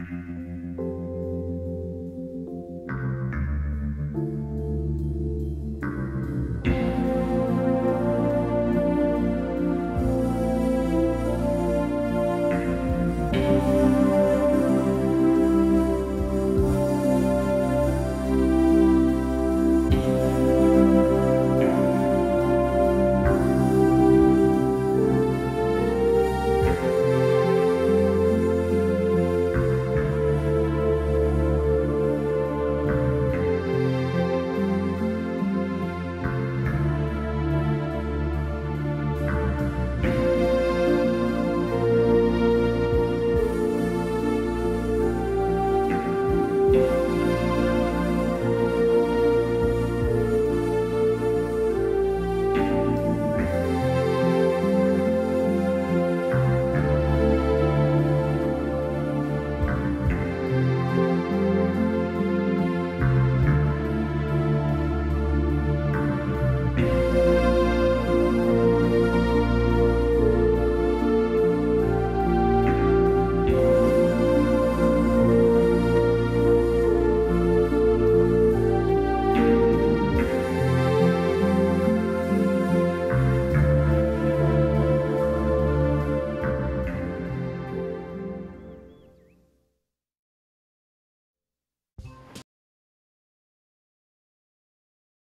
Mm-hmm.